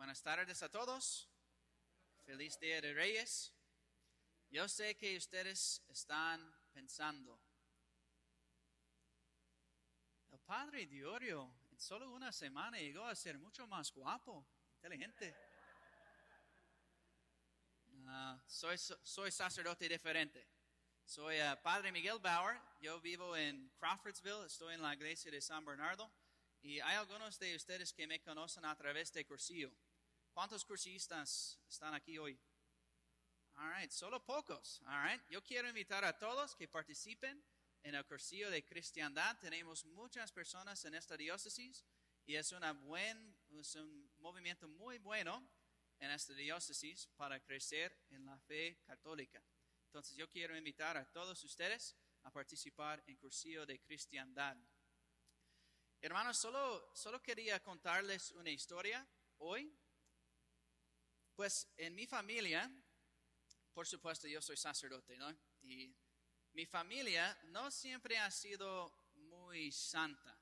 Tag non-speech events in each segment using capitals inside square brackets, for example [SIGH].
Buenas tardes a todos. Feliz Día de Reyes. Yo sé que ustedes están pensando, el padre Diorio en solo una semana llegó a ser mucho más guapo, inteligente. Ah, soy, soy sacerdote diferente. Soy el padre Miguel Bauer. Yo vivo en Crawfordsville. Estoy en la iglesia de San Bernardo. Y hay algunos de ustedes que me conocen a través de cursillo. ¿Cuántos cursistas están aquí hoy? All right, solo pocos. All right. Yo quiero invitar a todos que participen en el cursillo de cristiandad. Tenemos muchas personas en esta diócesis y es, una buen, es un movimiento muy bueno en esta diócesis para crecer en la fe católica. Entonces yo quiero invitar a todos ustedes a participar en cursillo de cristiandad. Hermanos, solo, solo quería contarles una historia hoy. Pues en mi familia, por supuesto yo soy sacerdote, ¿no? Y mi familia no siempre ha sido muy santa.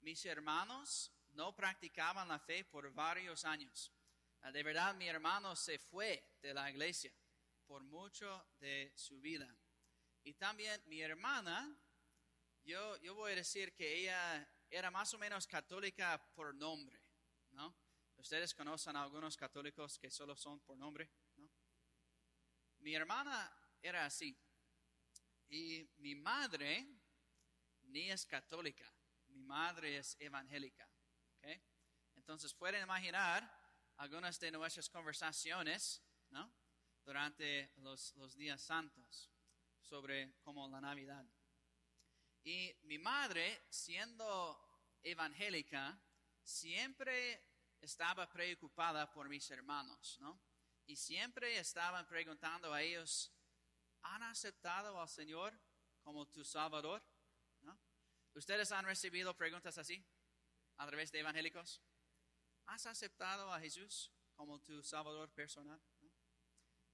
Mis hermanos no practicaban la fe por varios años. Ah, de verdad, mi hermano se fue de la iglesia por mucho de su vida. Y también mi hermana, yo, yo voy a decir que ella era más o menos católica por nombre, ¿no? Ustedes conocen a algunos católicos que solo son por nombre, ¿no? Mi hermana era así. Y mi madre ni es católica, mi madre es evangélica. ¿okay? Entonces pueden imaginar algunas de nuestras conversaciones ¿no? durante los, los días santos sobre como la Navidad. Y mi madre, siendo evangélica, siempre estaba preocupada por mis hermanos, ¿no? Y siempre estaban preguntando a ellos, ¿han aceptado al Señor como tu Salvador? ¿Ustedes han recibido preguntas así a través de evangélicos? ¿Has aceptado a Jesús como tu Salvador personal?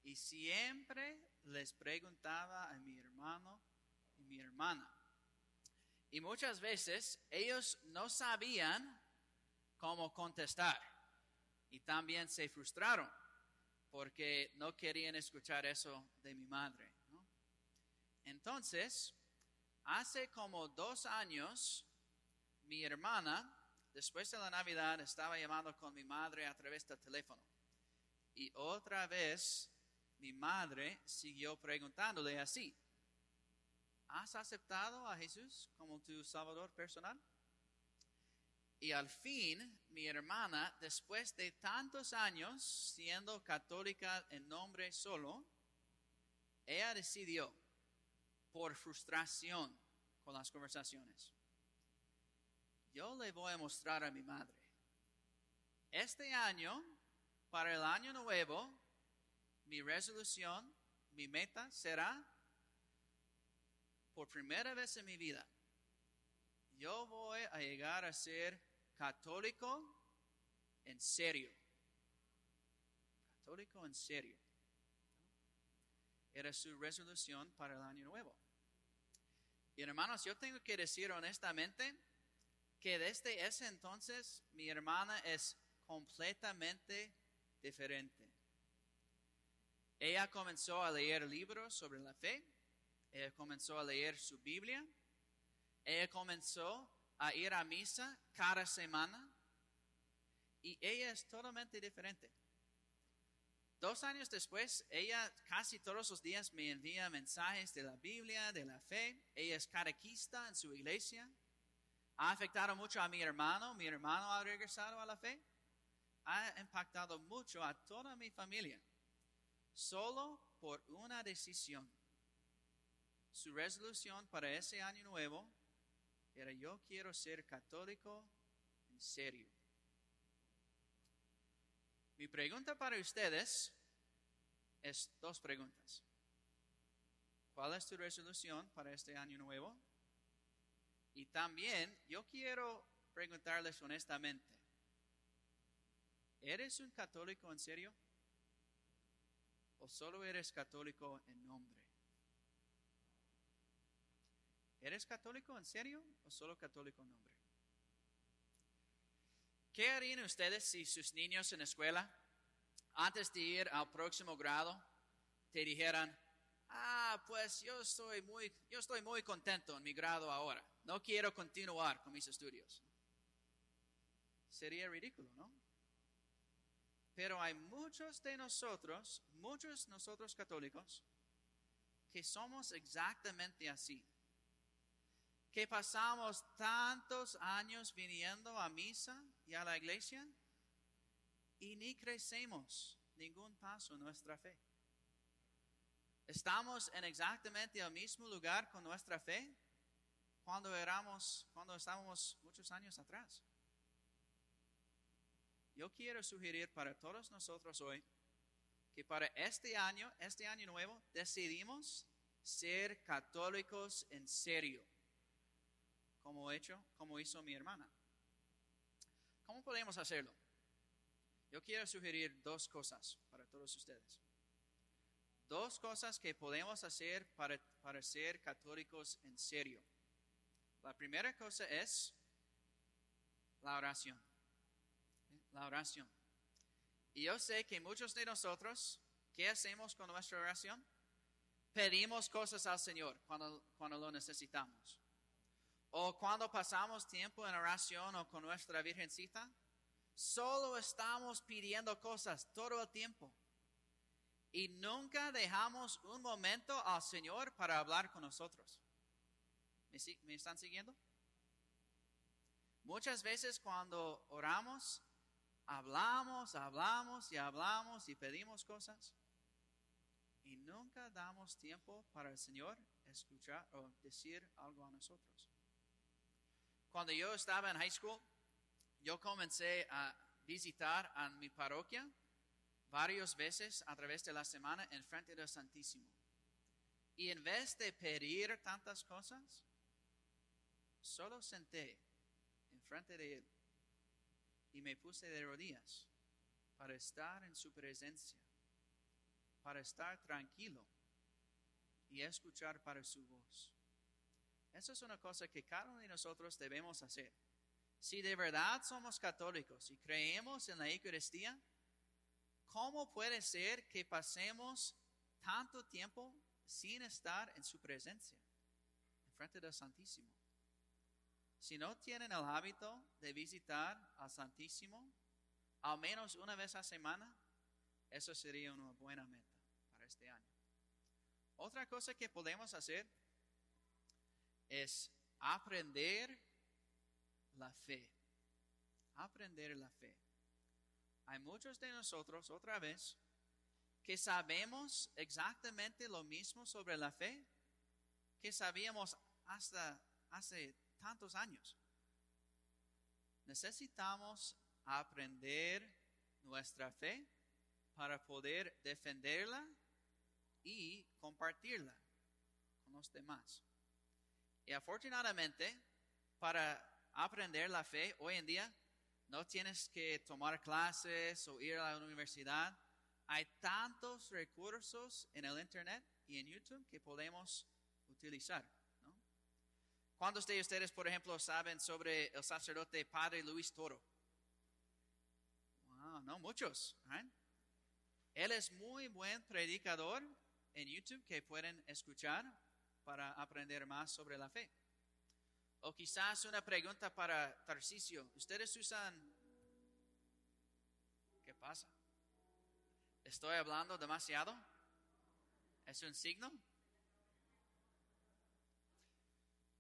Y siempre les preguntaba a mi hermano y mi hermana, y muchas veces ellos no sabían cómo contestar. Y también se frustraron porque no querían escuchar eso de mi madre. Entonces, hace como dos años, mi hermana, después de la Navidad, estaba llamando con mi madre a través del teléfono. Y otra vez, mi madre siguió preguntándole así, ¿has aceptado a Jesús como tu Salvador personal? Y al fin, mi hermana, después de tantos años siendo católica en nombre solo, ella decidió, por frustración con las conversaciones, yo le voy a mostrar a mi madre. Este año, para el año nuevo, mi resolución, mi meta será por primera vez en mi vida, yo voy a llegar a ser católico en serio. Católico en serio. Era su resolución para el año nuevo. Y hermanos, yo tengo que decir honestamente que desde ese entonces mi hermana es completamente diferente. Ella comenzó a leer libros sobre la fe ella comenzó a leer su Biblia. Ella comenzó a ir a misa cada semana. Y ella es totalmente diferente. Dos años después, ella casi todos los días me envía mensajes de la Biblia, de la fe. Ella es catequista en su iglesia. Ha afectado mucho a mi hermano. Mi hermano ha regresado a la fe. Ha impactado mucho a toda mi familia. Solo por una decisión su resolución para ese año nuevo era yo quiero ser católico en serio. Mi pregunta para ustedes es dos preguntas. ¿Cuál es tu resolución para este año nuevo? Y también yo quiero preguntarles honestamente, ¿eres un católico en serio? ¿O solo eres católico en nombre? ¿Eres católico en serio o solo católico en nombre? ¿Qué harían ustedes si sus niños en la escuela, antes de ir al próximo grado, te dijeran, ah, pues yo estoy muy, yo estoy muy contento en mi grado ahora, no quiero continuar con mis estudios? Sería ridículo, ¿no? Pero hay muchos de nosotros, muchos nosotros católicos, que somos exactamente así. Que pasamos tantos años viniendo a misa y a la iglesia y ni crecemos ningún paso en nuestra fe. Estamos en exactamente el mismo lugar con nuestra fe cuando éramos, cuando estábamos muchos años atrás. Yo quiero sugerir para todos nosotros hoy que para este año, este año nuevo, decidimos ser católicos en serio, como, hecho, como hizo mi hermana. ¿Cómo podemos hacerlo? Yo quiero sugerir dos cosas para todos ustedes. Dos cosas que podemos hacer para, para ser católicos en serio. La primera cosa es la oración. La oración. Y yo sé que muchos de nosotros, ¿qué hacemos con nuestra oración? Pedimos cosas al Señor cuando, cuando lo necesitamos. O cuando pasamos tiempo en oración o con nuestra Virgencita, solo estamos pidiendo cosas todo el tiempo. Y nunca dejamos un momento al Señor para hablar con nosotros. ¿Me, ¿Me están siguiendo? Muchas veces cuando oramos, hablamos, hablamos y hablamos y pedimos cosas y nunca damos tiempo para el Señor escuchar o decir algo a nosotros. Cuando yo estaba en high school, yo comencé a visitar a mi parroquia varias veces a través de la semana en frente del Santísimo. Y en vez de pedir tantas cosas, solo senté en frente de él y me puse de rodillas para estar en su presencia, para estar tranquilo y escuchar para su voz. Eso es una cosa que cada uno de nosotros debemos hacer. Si de verdad somos católicos y creemos en la Eucaristía, ¿cómo puede ser que pasemos tanto tiempo sin estar en su presencia, en frente del Santísimo? Si no tienen el hábito de visitar al Santísimo, al menos una vez a semana, eso sería una buena meta para este año. Otra cosa que podemos hacer es aprender la fe. Aprender la fe. Hay muchos de nosotros, otra vez, que sabemos exactamente lo mismo sobre la fe que sabíamos hasta hace tantos años. Necesitamos aprender nuestra fe para poder defenderla y compartirla con los demás. Y afortunadamente, para aprender la fe hoy en día, no tienes que tomar clases o ir a la universidad. Hay tantos recursos en el Internet y en YouTube que podemos utilizar. ¿Cuántos de ustedes, por ejemplo, saben sobre el sacerdote Padre Luis Toro? No muchos. Él es muy buen predicador en YouTube que pueden escuchar para aprender más sobre la fe. O quizás una pregunta para Tarcisio. ¿Ustedes usan... ¿Qué pasa? ¿Estoy hablando demasiado? ¿Es un signo?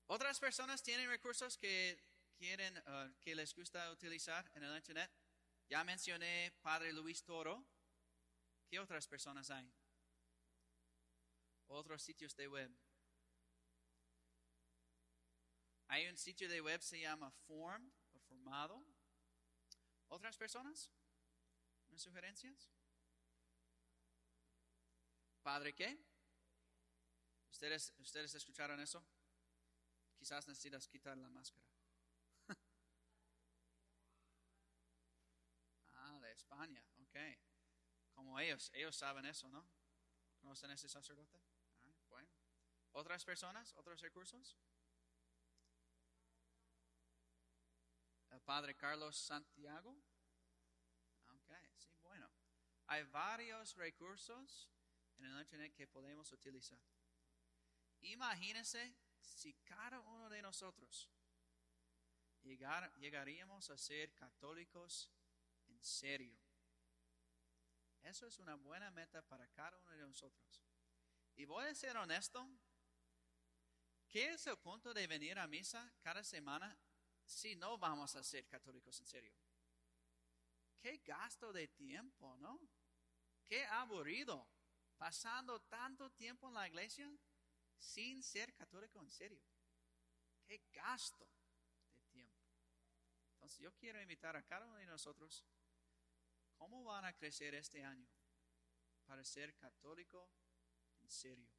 Otras personas tienen recursos que quieren, uh, que les gusta utilizar en el internet. Ya mencioné Padre Luis Toro. ¿Qué otras personas hay? Otros sitios de web. Hay un sitio de web se llama Form o Formado. ¿Otras personas? ¿Unas sugerencias? ¿Padre qué? ¿Ustedes, ¿Ustedes escucharon eso? Quizás necesitas quitar la máscara. [LAUGHS] ah, de España, ok. Como ellos, ellos saben eso, ¿no? ¿Conocen ese sacerdote? Ah, bueno. ¿Otras personas? ¿Otros recursos? Padre Carlos Santiago. Ok, sí, bueno. Hay varios recursos en el Internet que podemos utilizar. Imagínense si cada uno de nosotros llegar, llegaríamos a ser católicos en serio. Eso es una buena meta para cada uno de nosotros. Y voy a ser honesto, ¿qué es el punto de venir a misa cada semana si no vamos a ser católicos en serio? Qué gasto de tiempo, ¿no? Qué aburrido pasando tanto tiempo en la iglesia sin ser católico en serio. Qué gasto de tiempo. Entonces yo quiero invitar a cada uno de nosotros, ¿cómo van a crecer este año para ser católico en serio?